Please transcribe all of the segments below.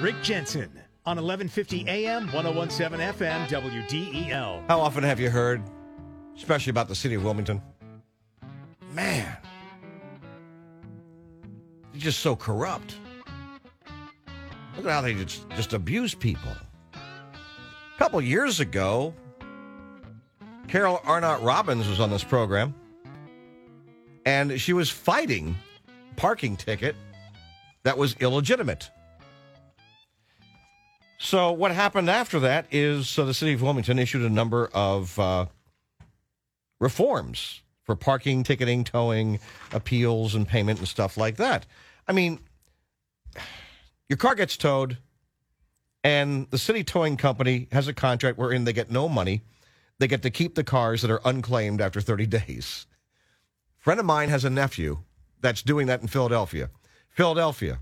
Rick Jensen on 1150 AM, 1017 FM, WDEL. How often have you heard, especially about the city of Wilmington? Man, they're just so corrupt. Look at how they just, just abuse people. A couple years ago, Carol Arnott Robbins was on this program, and she was fighting parking ticket that was illegitimate. So what happened after that is so the city of Wilmington issued a number of uh, reforms for parking, ticketing, towing, appeals, and payment and stuff like that. I mean, your car gets towed, and the city towing company has a contract wherein they get no money. They get to keep the cars that are unclaimed after 30 days. friend of mine has a nephew that's doing that in Philadelphia. Philadelphia,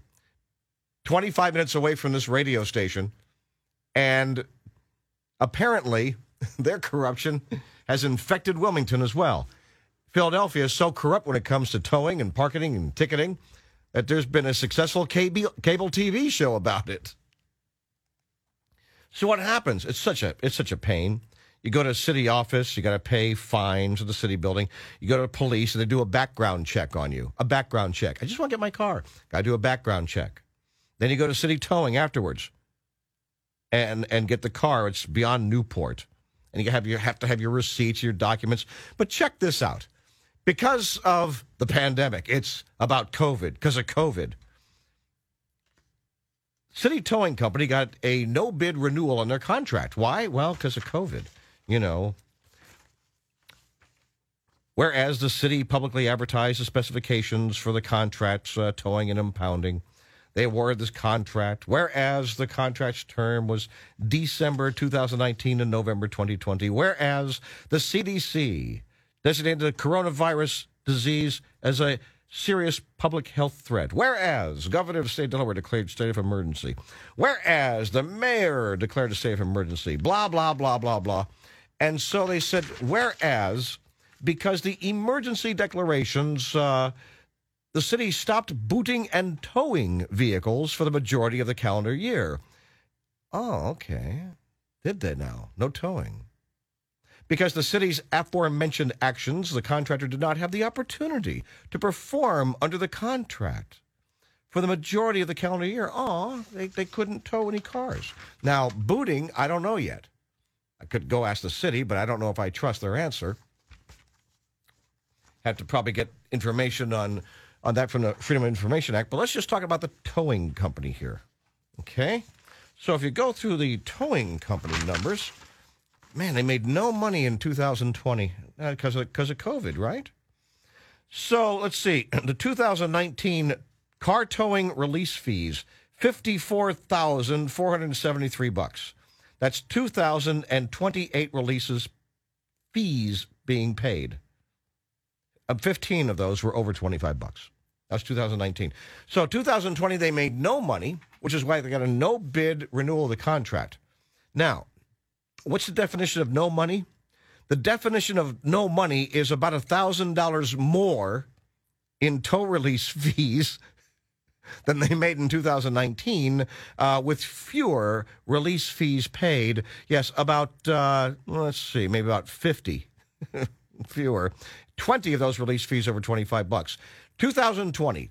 25 minutes away from this radio station and apparently, their corruption has infected Wilmington as well. Philadelphia is so corrupt when it comes to towing and parking and ticketing that there's been a successful cable, cable TV show about it. So what happens? It's such a it's such a pain. You go to a city office, you got to pay fines to the city building. You go to the police, and they do a background check on you. A background check. I just want to get my car. Got to do a background check. Then you go to city towing afterwards and and get the car. It's beyond Newport, and you have you have to have your receipts, your documents. But check this out, because of the pandemic, it's about COVID. Because of COVID, City Towing Company got a no bid renewal on their contract. Why? Well, because of COVID. You know. Whereas the city publicly advertised the specifications for the contracts, uh, towing and impounding. They awarded this contract, whereas the contract's term was December 2019 and November 2020, whereas the CDC designated the coronavirus disease as a serious public health threat. Whereas Governor of the state of Delaware declared state of emergency. Whereas the mayor declared a state of emergency. Blah, blah, blah, blah, blah. And so they said, whereas, because the emergency declarations uh, the city stopped booting and towing vehicles for the majority of the calendar year. Oh, okay. Did they now? No towing. Because the city's aforementioned actions, the contractor did not have the opportunity to perform under the contract for the majority of the calendar year. Oh, they, they couldn't tow any cars. Now, booting, I don't know yet. I could go ask the city, but I don't know if I trust their answer. Have to probably get information on on that from the Freedom of Information Act. But let's just talk about the towing company here. Okay? So if you go through the towing company numbers, man, they made no money in 2020 because uh, of, of COVID, right? So let's see. The 2019 car towing release fees, 54,473 bucks. That's 2,028 releases fees being paid. Uh, 15 of those were over 25 bucks. That's 2019. So 2020, they made no money, which is why they got a no bid renewal of the contract. Now, what's the definition of no money? The definition of no money is about $1,000 more in tow release fees than they made in 2019, uh, with fewer release fees paid. Yes, about, uh, let's see, maybe about 50 fewer. 20 of those release fees over 25 bucks. 2020,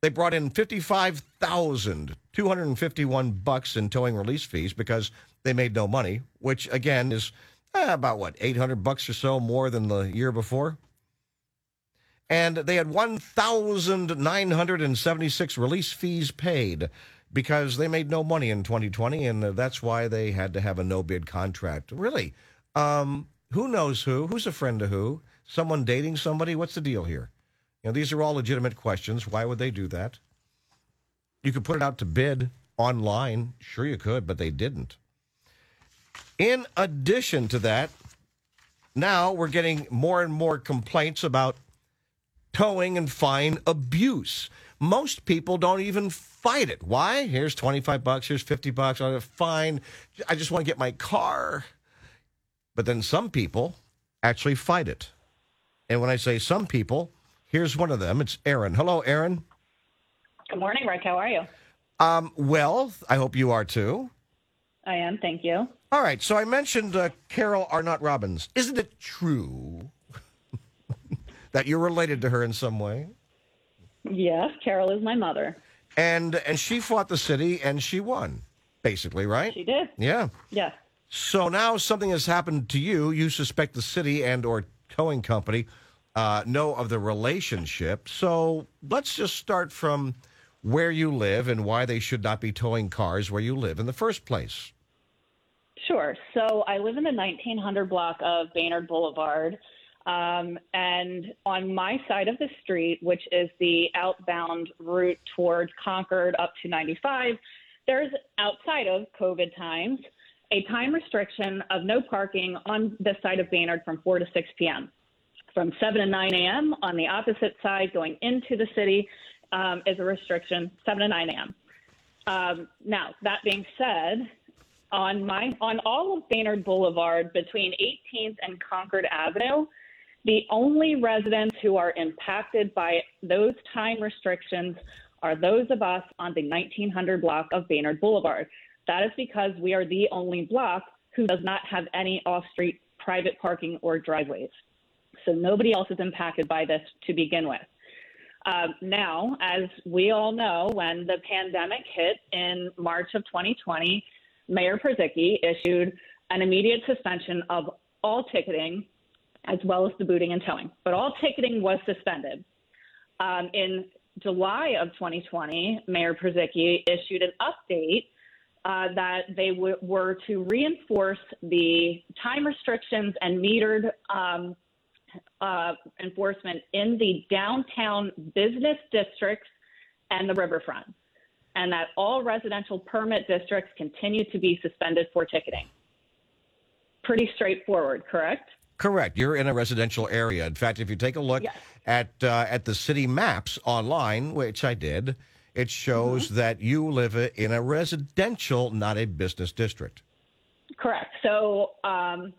they brought in 55,251 bucks in towing release fees because they made no money, which again is eh, about what 800 bucks or so more than the year before. And they had 1,976 release fees paid because they made no money in 2020, and that's why they had to have a no bid contract. Really, um, who knows who? Who's a friend of who? Someone dating somebody? What's the deal here? You know, these are all legitimate questions. Why would they do that? You could put it out to bid online. Sure, you could, but they didn't. In addition to that, now we're getting more and more complaints about towing and fine abuse. Most people don't even fight it. Why? Here's 25 bucks, here's 50 bucks, a fine. I just want to get my car. But then some people actually fight it. And when I say some people, Here's one of them. It's Erin. Hello, Erin. Good morning, Rick. How are you? Um, well, I hope you are too. I am, thank you. All right, so I mentioned uh, Carol Arnott Robbins. Isn't it true that you're related to her in some way? Yes, Carol is my mother. And and she fought the city and she won, basically, right? She did. Yeah. Yes. So now something has happened to you. You suspect the city and or towing company uh, know of the relationship. So let's just start from where you live and why they should not be towing cars where you live in the first place. Sure. So I live in the 1900 block of Baynard Boulevard. Um, and on my side of the street, which is the outbound route towards Concord up to 95, there's outside of COVID times a time restriction of no parking on this side of Baynard from 4 to 6 p.m. From 7 to 9 a.m. on the opposite side going into the city um, is a restriction, 7 to 9 a.m. Um, now, that being said, on my on all of Baynard Boulevard between 18th and Concord Avenue, the only residents who are impacted by those time restrictions are those of us on the 1900 block of Baynard Boulevard. That is because we are the only block who does not have any off street private parking or driveways. So nobody else is impacted by this to begin with. Uh, now, as we all know, when the pandemic hit in March of 2020, Mayor Purzycki issued an immediate suspension of all ticketing as well as the booting and towing. But all ticketing was suspended. Um, in July of 2020, Mayor Purzycki issued an update uh, that they w- were to reinforce the time restrictions and metered um, uh, enforcement in the downtown business districts and the riverfront, and that all residential permit districts continue to be suspended for ticketing. Pretty straightforward, correct? Correct. You're in a residential area. In fact, if you take a look Yes. at uh, at the city maps online, which I did, it shows Mm-hmm. that you live in a residential, not a business district. Correct. So um,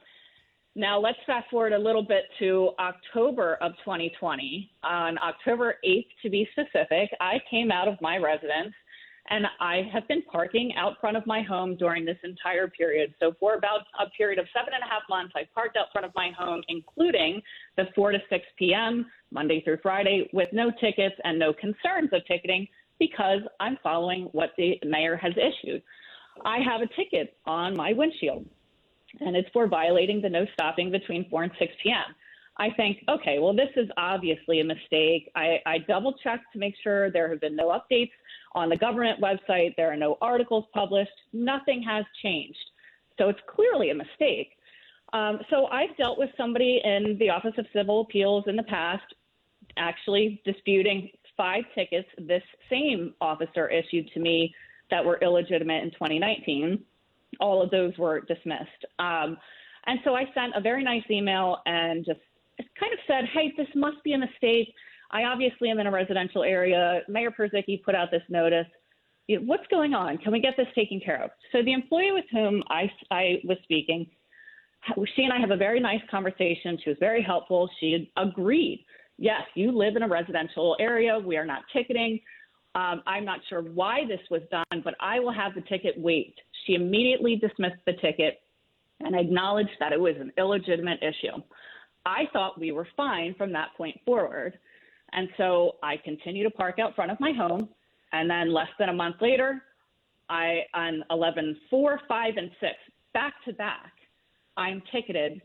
now let's fast forward a little bit to October of 2020. On October 8th, to be specific, I came out of my residence and I have been parking out front of my home during this entire period. So for about a period of seven and a half months, I parked out front of my home, including the 4 to 6 p.m. Monday through Friday, with no tickets and no concerns of ticketing because I'm following what the mayor has issued. I have a ticket on my windshield, and it's for violating the no stopping between 4 and 6 p.m. I think, okay, well, this is obviously a mistake. I, I double checked to make sure there have been no updates on the government website. There are no articles published. Nothing has changed. So it's clearly a mistake. Um, so I've dealt with somebody in the Office of Civil Appeals in the past actually disputing five tickets this same officer issued to me that were illegitimate in 2019. All of those were dismissed. Um, and so I sent a very nice email and just kind of said, hey, this must be a mistake. I obviously am in a residential area. Mayor Purzycki put out this notice. What's going on? Can we get this taken care of? So the employee with whom I, I was speaking, she and I have a very nice conversation. She was very helpful. She agreed. Yes, you live in a residential area. We are not ticketing. Um, I'm not sure why this was done, but I will have the ticket waived. She immediately dismissed the ticket and acknowledged that it was an illegitimate issue. I thought we were fine from that point forward. And so I continue to park out front of my home. And then less than a month later, I on 11, 4, 5, and 6, back to back, I'm ticketed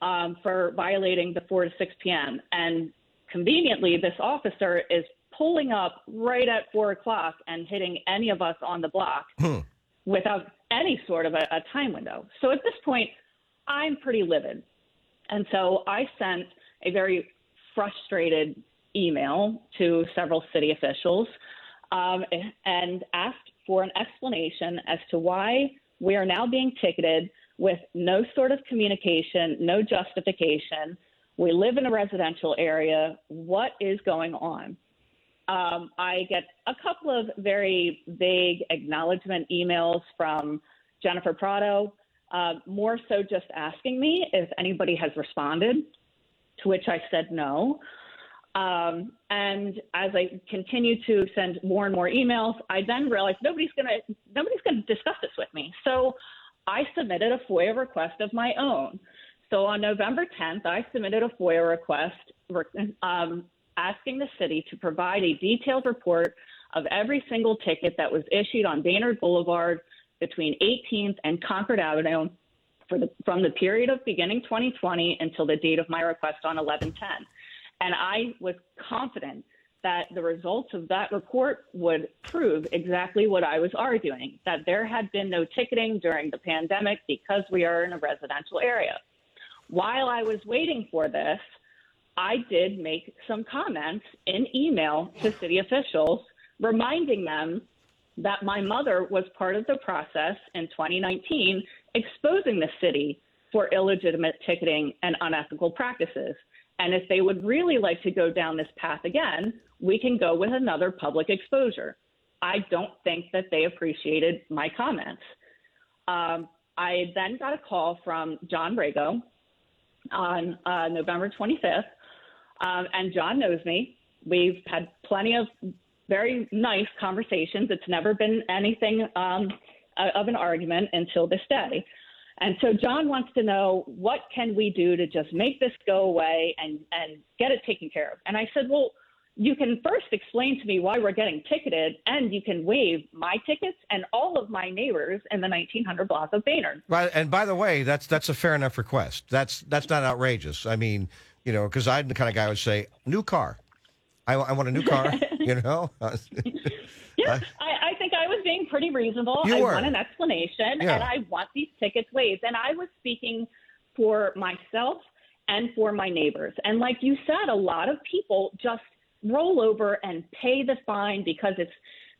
um, for violating the 4 to 6 p.m. And conveniently, this officer is pulling up right at 4 o'clock and hitting any of us on the block without any sort of a, a time window. So at this point, I'm pretty livid. And so I sent a very frustrated email to several city officials um, and asked for an explanation as to why we are now being ticketed with no sort of communication, no justification. We live in a residential area. What is going on? Um, I get a couple of very vague acknowledgement emails from Jennifer Prado, uh, more so just asking me if anybody has responded, to which I said no. Um, and as I continue to send more and more emails, I then realized nobody's gonna nobody's gonna discuss this with me. So I submitted a FOIA request of my own. So on November 10th, I submitted a FOIA request um, asking the city to provide a detailed report of every single ticket that was issued on Baynard Boulevard between 18th and Concord Avenue the, from the period of beginning 2020 until the date of my request on 1110. And I was confident that the results of that report would prove exactly what I was arguing that there had been no ticketing during the pandemic because we are in a residential area. While I was waiting for this, I did make some comments in email to city officials reminding them that my mother was part of the process in 2019 exposing the city for illegitimate ticketing and unethical practices. And if they would really like to go down this path again, we can go with another public exposure. I don't think that they appreciated my comments. Um, I then got a call from John Rago on uh, November 25th, um, and John knows me. We've had plenty of very nice conversations. It's never been anything um, of an argument until this day. And so John wants to know what can we do to just make this go away and, and get it taken care of. And I said, well, you can first explain to me why we're getting ticketed, and you can waive my tickets and all of my neighbors in the 1900 block of Baynard. Right, and by the way, that's that's a fair enough request. That's that's not outrageous. I mean, you know, because I'm the kind of guy who would say, "New car, I, I want a new car." you know. Uh, yeah, I, I, think I was being pretty reasonable. You I were. want an explanation, yeah. and I want these tickets waived. And I was speaking for myself and for my neighbors. And like you said, a lot of people just roll over and pay the fine because it's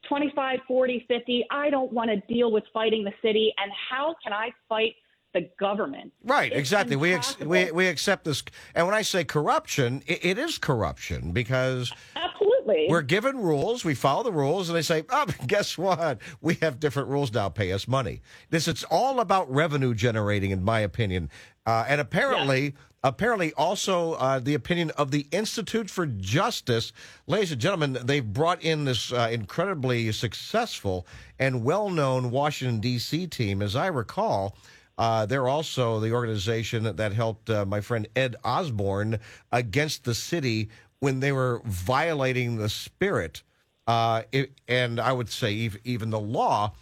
25, 40, 50. I don't want to deal with fighting the city. And how can I fight the government? Right, it's exactly. We, ex- we we accept this. And when I say corruption, it, it is corruption because absolutely we're given rules, we follow the rules, and they say, "Oh, guess what? We have different rules now. Pay us money." This it's all about revenue generating, in my opinion. Uh, and apparently, yeah. apparently, also uh, the opinion of the Institute for Justice, ladies and gentlemen, they've brought in this uh, incredibly successful and well-known Washington D.C. team, as I recall. Uh, they're also the organization that, that helped uh, my friend Ed Osborne against the city when they were violating the spirit, uh, it, and I would say even the law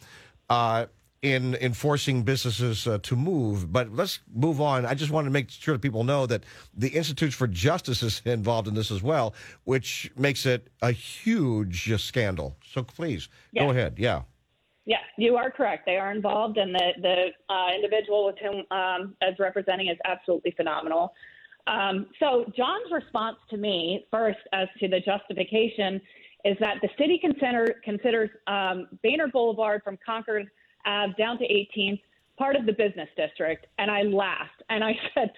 uh, in enforcing businesses uh, to move. But let's move on. I just want to make sure that people know that the Institutes for Justice is involved in this as well, which makes it a huge scandal. So please go ahead. Yeah. Yes, you are correct. They are involved, and the the uh, individual with whom um, Ed's representing is absolutely phenomenal. Um, so John's response to me first, as to the justification, is that the city consider, considers um, Baynard Boulevard from Concord Ave down to 18th part of the business district, and I laughed and I said,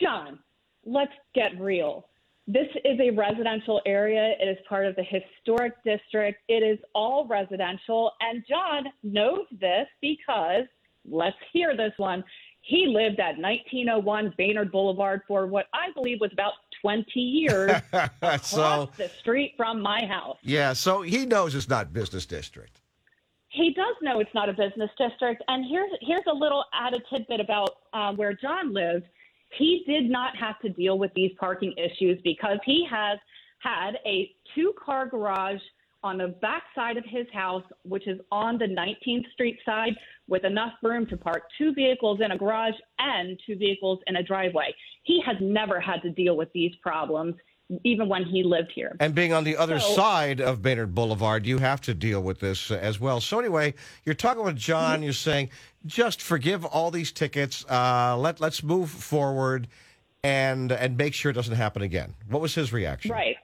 John, let's get real. This is a residential area. It is part of the historic district. It is all residential. And John knows this because, let's hear this one. He lived at 1901 Baynard Boulevard for what I believe was about 20 years across so, the street from my house. Yeah, so he knows it's not business district. He does know it's not a business district. And here's, here's a little added tidbit about uh, where John lives he did not have to deal with these parking issues because he has had a two car garage on the back side of his house, which is on the 19th Street side, with enough room to park two vehicles in a garage and two vehicles in a driveway. He has never had to deal with these problems even when he lived here. And being on the other so, side of Baynard Boulevard, you have to deal with this as well. So anyway, you're talking with John. Mm-hmm. You're saying just forgive all these tickets. Uh, let let's move forward and and make sure it doesn't happen again. What was his reaction? Right.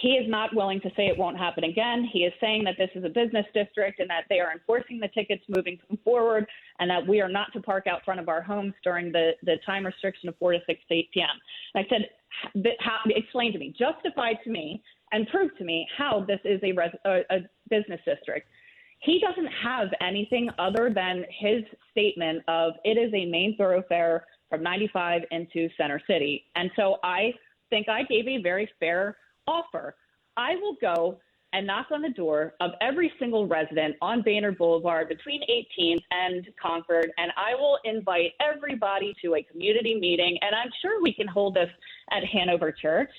He is not willing to say it won't happen again. He is saying that this is a business district and that they are enforcing the tickets moving forward and that we are not to park out front of our homes during the, the time restriction of 4 to 6 to 8 p.m. And I said, how, explain to me, justify to me, and prove to me how this is a, res, a, a business district. He doesn't have anything other than his statement of it is a main thoroughfare from 95 into Center City. And so I think I gave a very fair offer. I will go and knock on the door of every single resident on Baynard Boulevard between 18th and Concord, and I will invite everybody to a community meeting. And I'm sure we can hold this at Hanover Church.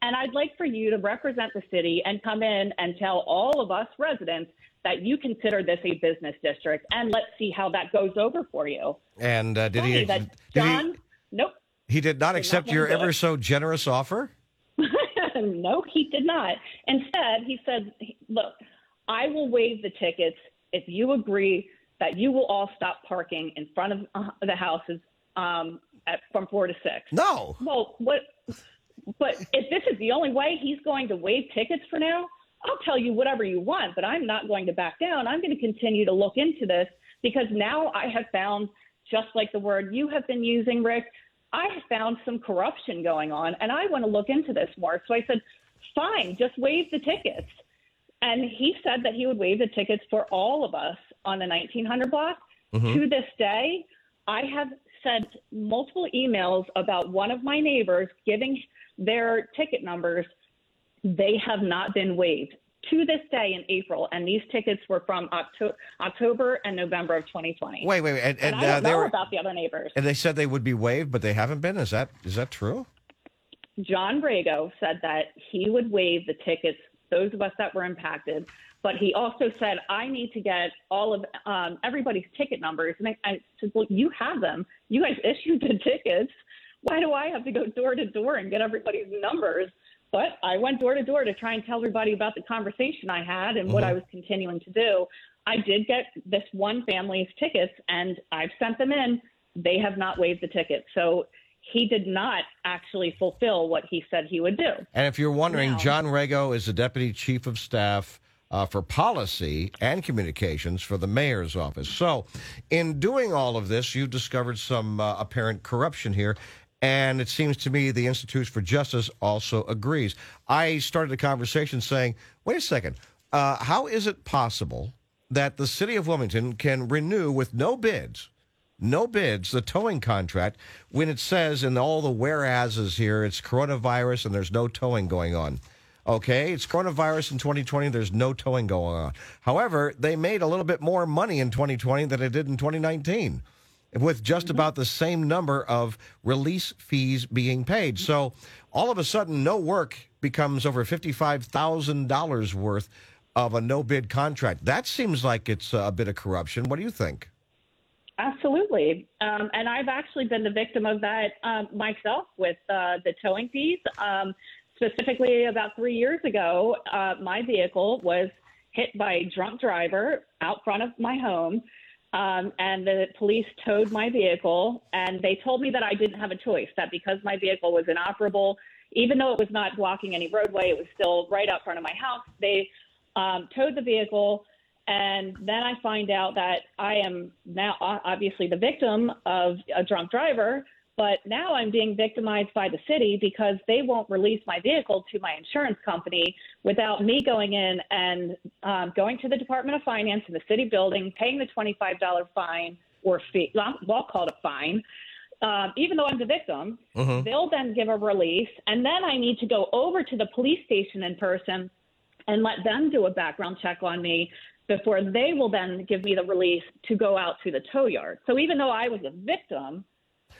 And I'd like for you to represent the city and come in and tell all of us residents that you consider this a business district, and let's see how that goes over for you. And uh, did Funny he? did John, he? nope. He did not not accept wanna your ever so generous offer. No, he did not. Instead, he said, "Look, I will waive the tickets if you agree that you will all stop parking in front of uh, the houses um, at, from four to six. No. Well, what? But if this is the only way he's going to waive tickets for now, I'll tell you whatever you want. But I'm not going to back down. I'm going to continue to look into this because now I have found, just like the word you have been using, Rick, I have found some corruption going on, and I want to look into this more. So I said, fine, just waive the tickets. And he said that he would waive the tickets for all of us on the 1900 block. Mm-hmm. To this day, I have sent multiple emails about one of my neighbors giving their ticket numbers. They have not been waived to this day in April, and these tickets were from Octo- October and November of 2020. Wait, wait, wait. And, and and I uh, don't they know were, about the other neighbors. and they said they would be waived, but they haven't been. Is that is that true? John Brago said that he would waive the tickets, those of us that were impacted. But he also said, I need to get all of um, everybody's ticket numbers. And I, I said, Well, you have them. You guys issued the tickets. Why do I have to go door to door and get everybody's numbers? But I went door to door to try and tell everybody about the conversation I had and what I was continuing to do. I did get this one family's tickets, and I've sent them in. They have not waived the tickets. So he did not actually fulfill what he said he would do. And if you're wondering, No. John Rago is the deputy chief of staff uh, for policy and communications for the mayor's office. So, in doing all of this, you've discovered some uh, apparent corruption here. And it seems to me the Institute for Justice also agrees. I started a conversation saying, wait a second, uh, how is it possible that the city of Wilmington can renew with no bids no bids, the towing contract, when it says in all the whereases here, it's coronavirus and there's no towing going on. Okay, it's coronavirus in 2020, there's no towing going on. However, they made a little bit more money in 2020 than they did in 2019 with just about the same number of release fees being paid. So all of a sudden, no work becomes over $55,000 worth of a no bid contract. That seems like it's a bit of corruption. What do you think? Absolutely. Um, and I've actually been the victim of that um, myself with uh, the towing fees. Um, specifically, about three years ago, uh, my vehicle was hit by a drunk driver out front of my home. Um, and the police towed my vehicle, and they told me that I didn't have a choice, that because my vehicle was inoperable, even though it was not blocking any roadway, it was still right out front of my house. They um, towed the vehicle, and then I find out that I am now obviously the victim of a drunk driver, but now I'm being victimized by the city because they won't release my vehicle to my insurance company without me going in and um, going to the Department of Finance in the city building, paying the $25 fine or fee. Well, I'll call it a fine. Um, even though I'm the victim, they'll then give a release, and then I need to go over to the police station in person and let them do a background check on me before they will then give me the release to go out to the tow yard. So even though I was a victim,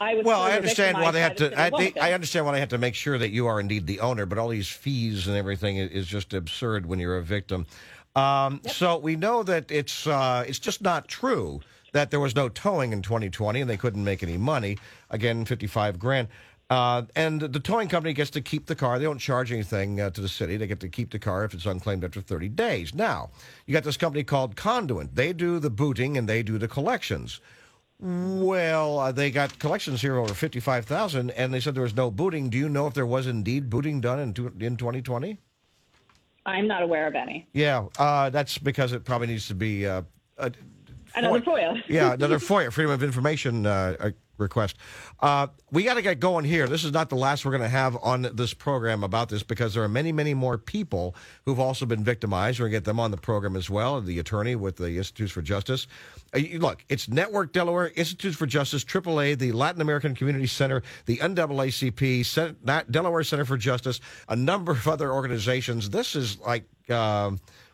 I was Well, I understand why they have to. I, the city of think, I understand why they have to make sure that you are indeed the owner. But all these fees and everything is just absurd when you're a victim. Um, So we know that it's uh, it's just not true that there was no towing in 2020 and they couldn't make any money. Again, 55 grand. Uh, and the towing company gets to keep the car. They don't charge anything uh, to the city. They get to keep the car if it's unclaimed after 30 days. Now, you got this company called Conduit. They do the booting and they do the collections. Well, uh, they got collections here over 55,000 and they said there was no booting. Do you know if there was indeed booting done in, two, in 2020? I'm not aware of any. Yeah, uh, that's because it probably needs to be uh, a, Another FOIA. Yeah, another FOIA, Freedom of Information uh, uh, request. Uh, we got to get going here. This is not the last we're going to have on this program about this because there are many, many more people who've also been victimized. We're going to get them on the program as well. The attorney with the Institutes for Justice. Uh, look, it's Network Delaware, Institutes for Justice, AAA, the Latin American Community Center, the NAACP, Senate, Delaware Center for Justice, a number of other organizations. This is like. Uh,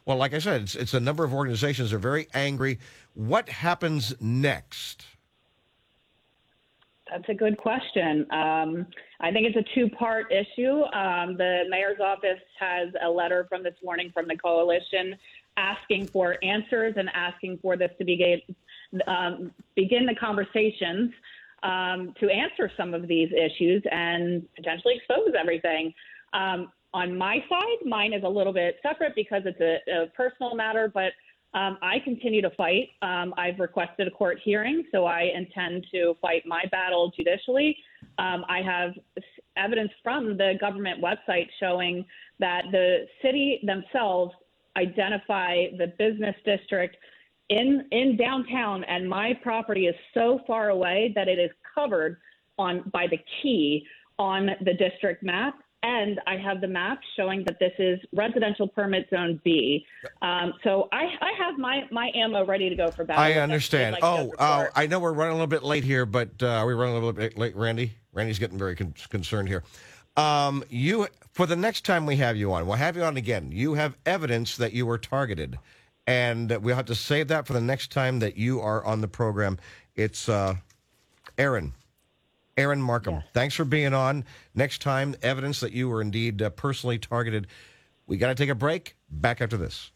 well, like I said, it's, it's a number of organizations are very angry. What happens next? That's a good question. Um, I think it's a two part issue. Um, the mayor's office has a letter from this morning from the coalition asking for answers and asking for this to begin, um, begin the conversations um, to answer some of these issues and potentially expose everything. Um, on my side, mine is a little bit separate because it's a, a personal matter, but um, I continue to fight. Um, I've requested a court hearing, so I intend to fight my battle judicially. Um, I have evidence from the government website showing that the city themselves identify the business district in in downtown, and my property is so far away that it is covered on by the key on the district map and I have the map showing that this is residential permit zone B. Um, so I, I, have my, my ammo ready to go for battle. I understand. Like oh, uh, I know we're running a little bit late here, but uh, are we running a little bit late, Randy? Randy's getting very con- concerned here. Um, you for the next time we have you on, we'll have you on again. You have evidence that you were targeted, and we'll have to save that for the next time that you are on the program. It's uh, Erin. Erin Markham, yes. thanks for being on. Next time, evidence that you were indeed uh, personally targeted. We got to take a break. Back after this.